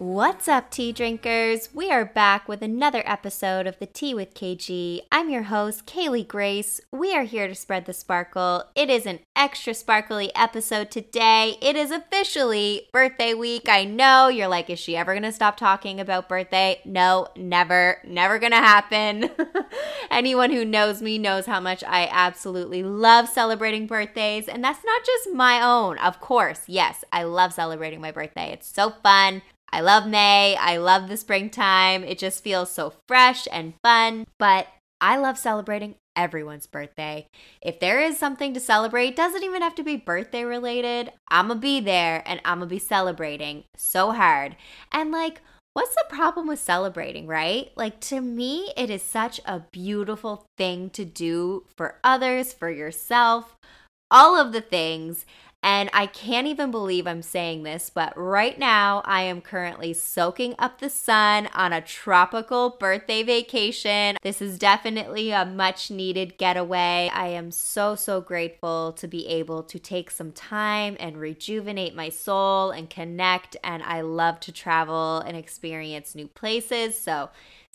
What's up, tea drinkers? We are back with another episode of the Tea with KG. I'm your host, Kaylee Grace. We are here to spread the sparkle. It is an extra sparkly episode today. It is officially birthday week. I know you're like, is she ever going to stop talking about birthday? No, never, never going to happen. Anyone who knows me knows how much I absolutely love celebrating birthdays, and that's not just my own. Of course, yes, I love celebrating my birthday. It's so fun. I love May. I love the springtime. It just feels so fresh and fun. But I love celebrating everyone's birthday. If there is something to celebrate, doesn't even have to be birthday related. I'm gonna be there and I'm gonna be celebrating so hard. And like, what's the problem with celebrating, right? Like, to me, it is such a beautiful thing to do for others, for yourself, all of the things. And I can't even believe I'm saying this, but right now I am currently soaking up the sun on a tropical birthday vacation. This is definitely a much needed getaway. I am so, so grateful to be able to take some time and rejuvenate my soul and connect. And I love to travel and experience new places. So,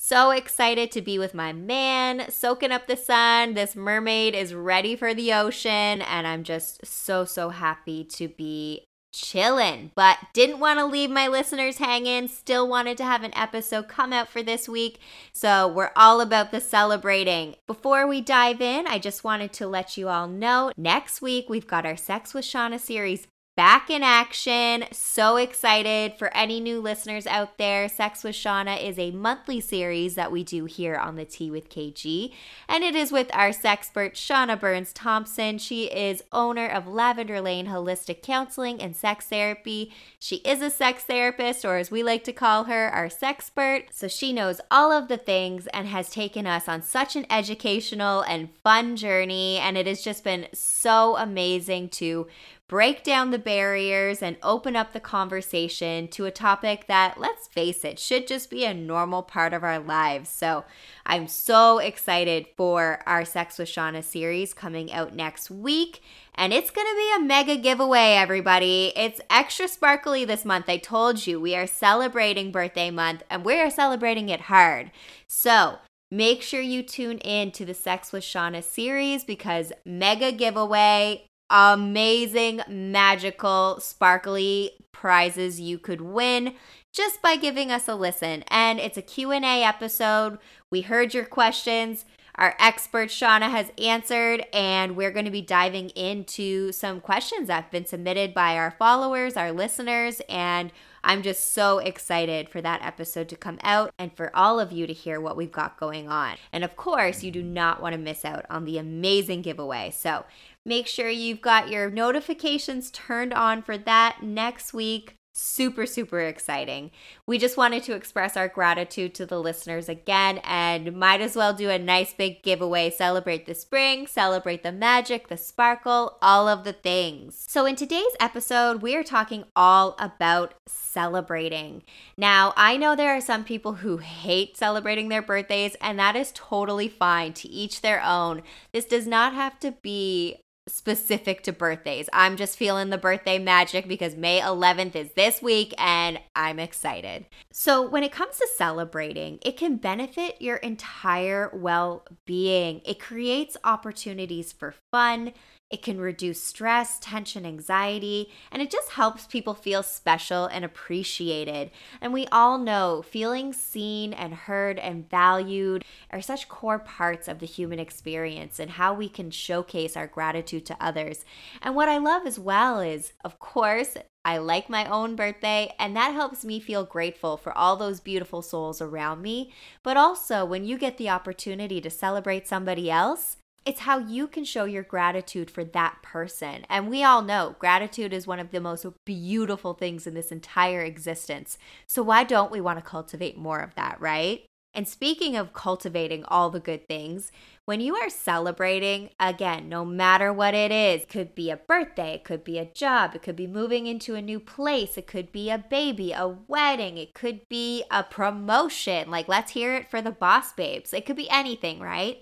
so excited to be with my man, soaking up the sun. This mermaid is ready for the ocean, and I'm just so, so happy to be chilling, but didn't want to leave my listeners hanging. Still wanted to have an episode come out for this week. So we're all about the celebrating. Before we dive in, I just wanted to let you all know next week we've got our Sex with Shauna series back in action. So excited for any new listeners out there. Sex with Shauna is a monthly series that we do here on the Tea with KG, and it is with our sexpert Shauna Burns Thompson. She is owner of Lavender Lane Holistic Counseling and Sex Therapy. She is a sex therapist, or as we like to call her, our sexpert. So she knows all of the things and has taken us on such an educational and fun journey, and it has just been so amazing to break down the barriers and open up the conversation to a topic that, let's face it, should just be a normal part of our lives. So I'm so excited for our Sex with Shauna series coming out next week. And it's going to be a mega giveaway, everybody. It's extra sparkly this month. I told you we are celebrating birthday month and we are celebrating it hard. So, Make sure you tune in to the Sex with Shauna series because mega giveaway, amazing, magical, sparkly prizes you could win just by giving us a listen. And it's a Q&A episode. We heard your questions. Our expert Shauna has answered, and we're going to be diving into some questions that have been submitted by our followers, our listeners, and I'm just so excited for that episode to come out and for all of you to hear what we've got going on. And of course, you do not want to miss out on the amazing giveaway. So Make sure you've got your notifications turned on for that next week. Super, super exciting. We just wanted to express our gratitude to the listeners again and might as well do a nice big giveaway. Celebrate the spring, celebrate the magic, the sparkle, all of the things. So, in today's episode, we are talking all about celebrating. Now, I know there are some people who hate celebrating their birthdays, and that is totally fine to each their own. This does not have to be specific to birthdays. I'm just feeling the birthday magic because May 11th is this week and I'm excited. So, when it comes to celebrating, it can benefit your entire well being. It creates opportunities for fun, It can reduce stress, tension, anxiety, and it just helps people feel special and appreciated. And we all know feeling seen and heard and valued are such core parts of the human experience and how we can showcase our gratitude to others. And what I love as well is, of course, I like my own birthday, and that helps me feel grateful for all those beautiful souls around me. But also, when you get the opportunity to celebrate somebody else, it's how you can show your gratitude for that person. And we all know gratitude is one of the most beautiful things in this entire existence. So, why don't we want to cultivate more of that, right? And speaking of cultivating all the good things, when you are celebrating, again, no matter what it is, could be a birthday, it could be a job, it could be moving into a new place, it could be a baby, a wedding, it could be a promotion. Like, let's hear it for the boss babes. It could be anything, right?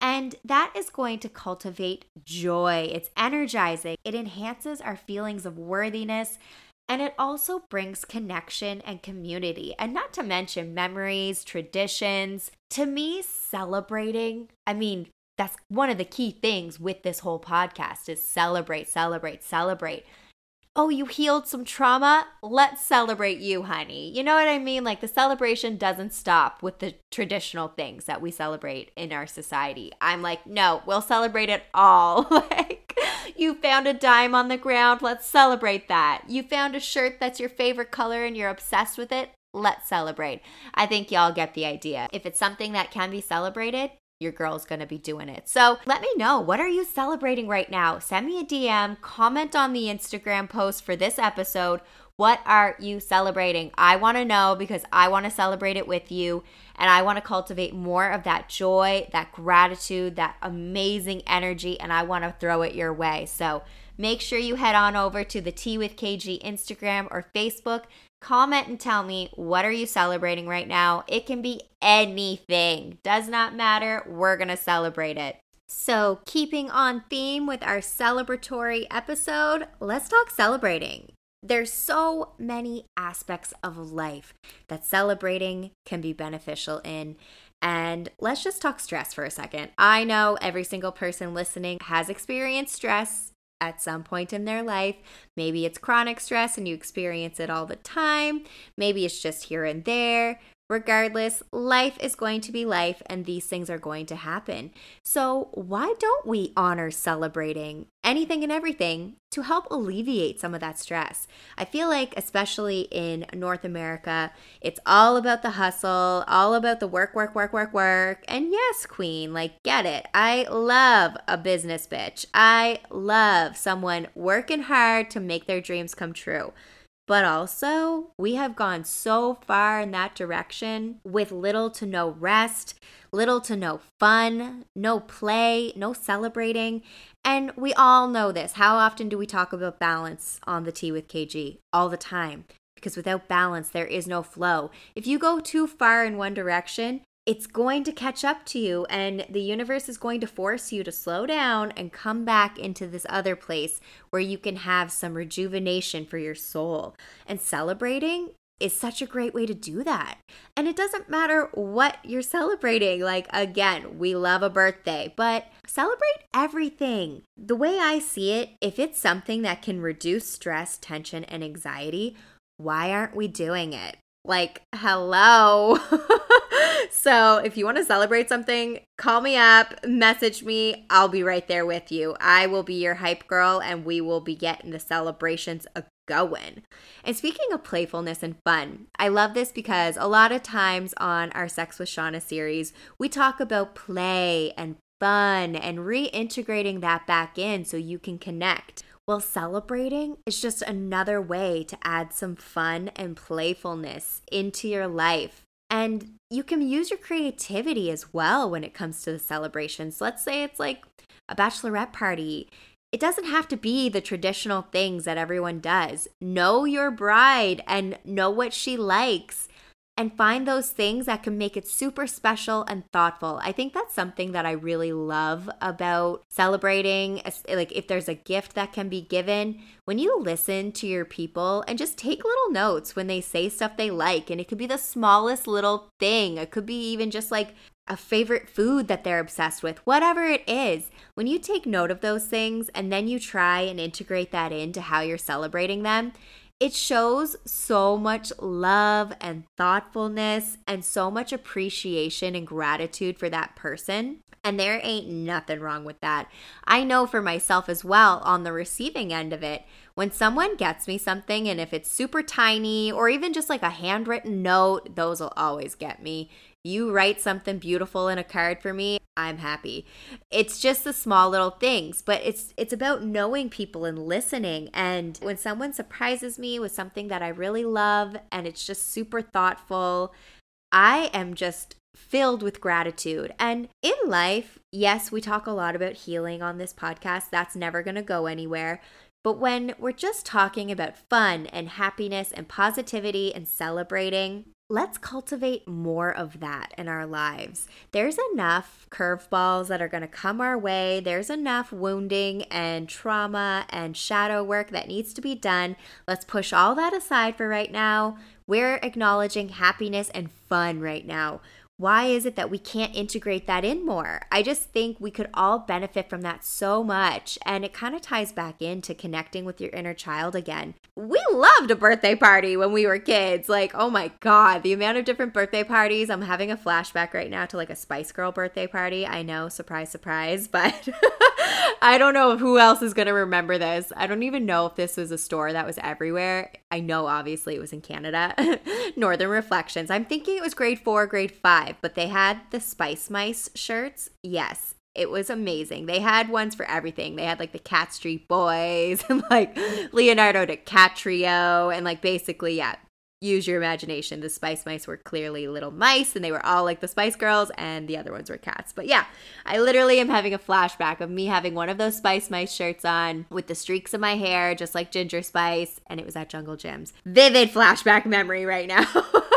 And that is going to cultivate joy. It's energizing. It enhances our feelings of worthiness. And it also brings connection and community, and not to mention memories, traditions. To me, celebrating, I mean, that's one of the key things with this whole podcast is celebrate, celebrate, celebrate oh, you healed some trauma? Let's celebrate you, honey. You know what I mean? Like the celebration doesn't stop with the traditional things that we celebrate in our society. I'm like, no, we'll celebrate it all. like, you found a dime on the ground. Let's celebrate that. You found a shirt that's your favorite color and you're obsessed with it. Let's celebrate. I think y'all get the idea. If it's something that can be celebrated, your girl's gonna be doing it. So let me know what are you celebrating right now? Send me a DM, comment on the Instagram post for this episode. What are you celebrating? I wanna know because I wanna celebrate it with you and I wanna cultivate more of that joy, that gratitude, that amazing energy, and I wanna throw it your way. So make sure you head on over to the Tea with KG Instagram or Facebook. Comment and tell me what are you celebrating right now? It can be anything. Does not matter. We're going to celebrate it. So keeping on theme with our celebratory episode let's talk celebrating there's so many aspects of life that celebrating can be beneficial in and let's just talk stress for a second. I know every single person listening has experienced stress at some point in their life. Maybe it's chronic stress and you experience it all the time. Maybe it's just here and there. Regardless, life is going to be life and these things are going to happen. So, why don't we honor celebrating anything and everything to help alleviate some of that stress? I feel like, especially in North America, it's all about the hustle, all about the work, work, work, work, work. And yes, queen, like, get it. I love a business bitch. I love someone working hard to make their dreams come true. But also, we have gone so far in that direction with little to no rest, little to no fun, no play, no celebrating. And we all know this. How often do we talk about balance on the Tea with KG? All the time. Because without balance, there is no flow. If you go too far in one direction, it's going to catch up to you and the universe is going to force you to slow down and come back into this other place where you can have some rejuvenation for your soul. And celebrating is such a great way to do that. And it doesn't matter what you're celebrating. Like, again, we love a birthday, but celebrate everything. The way I see it, if it's something that can reduce stress, tension, and anxiety, why aren't we doing it? Like, hello. so, if you want to celebrate something, call me up, message me. I'll be right there with you. I will be your hype girl and we will be getting the celebrations a going. And speaking of playfulness and fun, I love this because a lot of times on our Sex with Shauna series, we talk about play and fun and reintegrating that back in so you can connect. Well, celebrating is just another way to add some fun and playfulness into your life. And you can use your creativity as well when it comes to the celebrations. Let's say it's like a bachelorette party. It doesn't have to be the traditional things that everyone does. Know your bride and know what she likes and find those things that can make it super special and thoughtful. I think that's something that I really love about celebrating. Like, if there's a gift that can be given, when you listen to your people and just take little notes when they say stuff they like, and it could be the smallest little thing, it could be even just like, a favorite food that they're obsessed with, whatever it is. When you take note of those things and then you try and integrate that into how you're celebrating them, it shows so much love and thoughtfulness and so much appreciation and gratitude for that person. And there ain't nothing wrong with that. I know for myself as well on the receiving end of it, when someone gets me something and if it's super tiny or even just like a handwritten note, those will always get me. You write something beautiful in a card for me, I'm happy. It's just the small little things, but it's it's about knowing people and listening. And when someone surprises me with something that I really love and it's just super thoughtful, I am just filled with gratitude. And in life, yes, we talk a lot about healing on this podcast. That's never going to go anywhere. But when we're just talking about fun and happiness and positivity and celebrating, let's cultivate more of that in our lives. There's enough curveballs that are going to come our way. There's enough wounding and trauma and shadow work that needs to be done. Let's push all that aside for right now. We're acknowledging happiness and fun right now why is it that we can't integrate that in more? I just think we could all benefit from that so much. And it kind of ties back into connecting with your inner child again. We loved a birthday party when we were kids. Like, oh my God, the amount of different birthday parties. I'm having a flashback right now to like a Spice Girl birthday party. I know, surprise, surprise, but I don't know who else is going to remember this. I don't even know if this was a store that was everywhere. I know, obviously, it was in Canada. Northern Reflections. I'm thinking it was grade four, grade five but they had the Spice Mice shirts. Yes, it was amazing. They had ones for everything. They had like the Cat Street Boys and like Leonardo DiCaprio and like basically, yeah, use your imagination. The Spice Mice were clearly little mice and they were all like the Spice Girls and the other ones were cats. But yeah, I literally am having a flashback of me having one of those Spice Mice shirts on with the streaks in my hair, just like Ginger Spice, and it was at Jungle Jim's. Vivid flashback memory right now.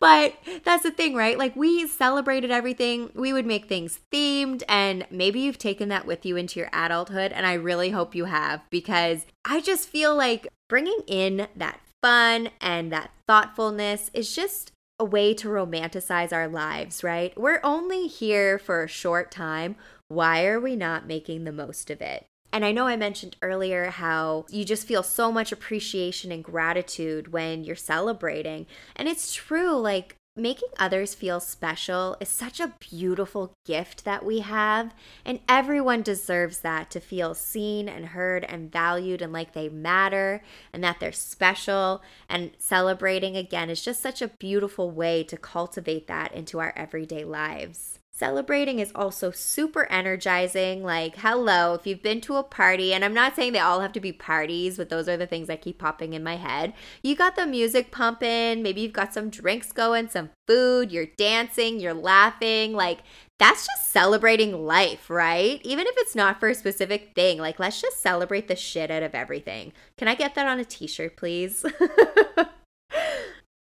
but that's the thing, right? Like we celebrated everything. We would make things themed, and maybe you've taken that with you into your adulthood. And I really hope you have because I just feel like bringing in that fun and that thoughtfulness is just a way to romanticize our lives, right? We're only here for a short time. Why are we not making the most of it? And I know I mentioned earlier how you just feel so much appreciation and gratitude when you're celebrating. And it's true, like making others feel special is such a beautiful gift that we have. And everyone deserves that to feel seen and heard and valued and like they matter and that they're special. And celebrating again is just such a beautiful way to cultivate that into our everyday lives. Celebrating is also super energizing. Like, hello, if you've been to a party, and I'm not saying they all have to be parties, but those are the things that keep popping in my head. You got the music pumping, maybe you've got some drinks going, some food, you're dancing, you're laughing. Like, that's just celebrating life, right? Even if it's not for a specific thing, like, let's just celebrate the shit out of everything. Can I get that on a t shirt, please?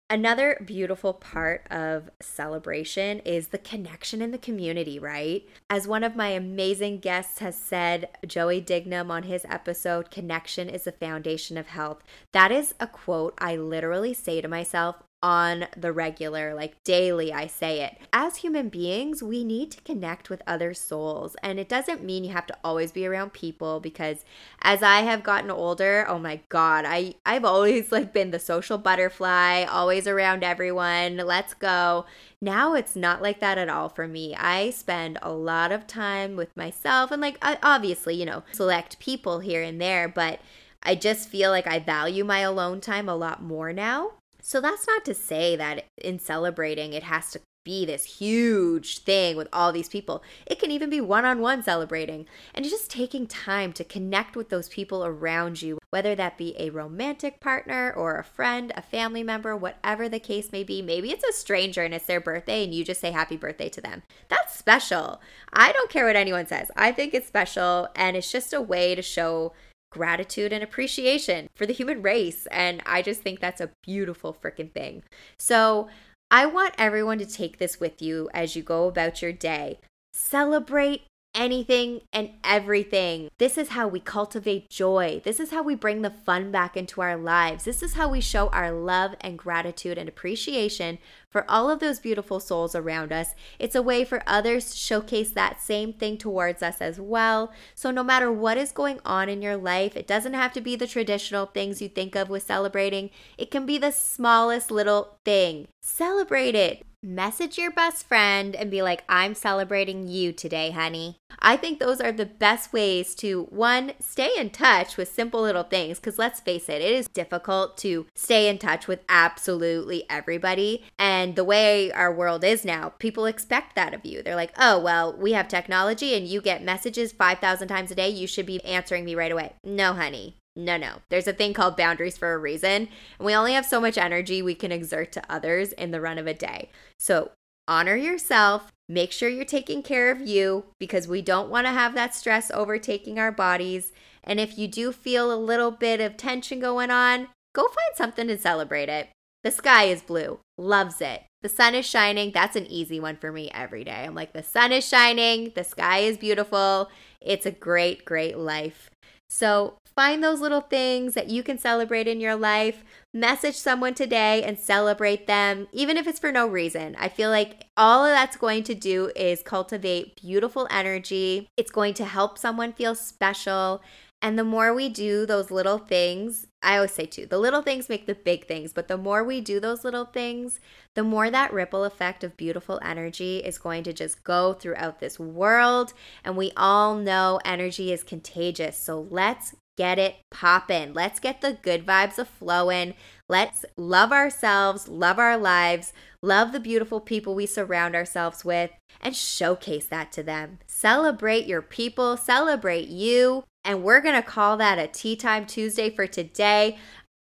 Another beautiful part of celebration is the connection in the community, right? As one of my amazing guests has said, Joey Dignam on his episode, Connection is the Foundation of Health. That is a quote I literally say to myself on the regular, like daily, I say it. As human beings, we need to connect with other souls. And it doesn't mean you have to always be around people because as I have gotten older, oh my God, I, I've always like been the social butterfly, always around everyone. Let's go. Now it's not like that at all for me. I spend a lot of time with myself and like obviously, you know, select people here and there, but I just feel like I value my alone time a lot more now. So that's not to say that in celebrating it has to be this huge thing with all these people. It can even be one on one celebrating and just taking time to connect with those people around you, whether that be a romantic partner or a friend, a family member, whatever the case may be. Maybe it's a stranger and it's their birthday and you just say happy birthday to them. That's special. I don't care what anyone says. I think it's special and it's just a way to show gratitude and appreciation for the human race. And I just think that's a beautiful freaking thing. So I want everyone to take this with you as you go about your day. Celebrate anything and everything. This is how we cultivate joy. This is how we bring the fun back into our lives. This is how we show our love and gratitude and appreciation for all of those beautiful souls around us. It's a way for others to showcase that same thing towards us as well. So, no matter what is going on in your life, it doesn't have to be the traditional things you think of with celebrating, it can be the smallest little thing. Celebrate it message your best friend and be like, I'm celebrating you today, honey. I think those are the best ways to one, stay in touch with simple little things. Because let's face it, it is difficult to stay in touch with absolutely everybody. And the way our world is now, people expect that of you. They're like, oh, well, we have technology and you get messages 5,000 times a day. You should be answering me right away. No, honey. No, no. There's a thing called boundaries for a reason. And we only have so much energy we can exert to others in the run of a day. So honor yourself. Make sure you're taking care of you because we don't want to have that stress overtaking our bodies. And if you do feel a little bit of tension going on, go find something to celebrate it. The sky is blue. Loves it. The sun is shining. That's an easy one for me every day. I'm like, the sun is shining. The sky is beautiful. It's a great, great life. So find those little things that you can celebrate in your life. Message someone today and celebrate them, even if it's for no reason. I feel like all of that's going to do is cultivate beautiful energy. It's going to help someone feel special. And the more we do those little things, I always say too, the little things make the big things, but the more we do those little things, the more that ripple effect of beautiful energy is going to just go throughout this world. And we all know energy is contagious. So let's get it poppin'. Let's get the good vibes a flowing. Let's love ourselves, love our lives, love the beautiful people we surround ourselves with, and showcase that to them. Celebrate your people, celebrate you. And we're to call that a Tea Time Tuesday for today.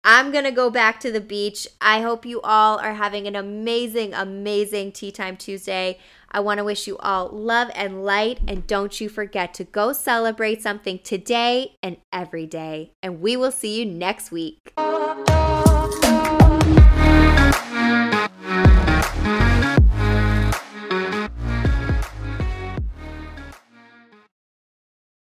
I'm going to go back to the beach. I hope you all are having an amazing, amazing Tea Time Tuesday. I want to wish you all love and light. And don't you forget to go celebrate something today and every day. And we will see you next week.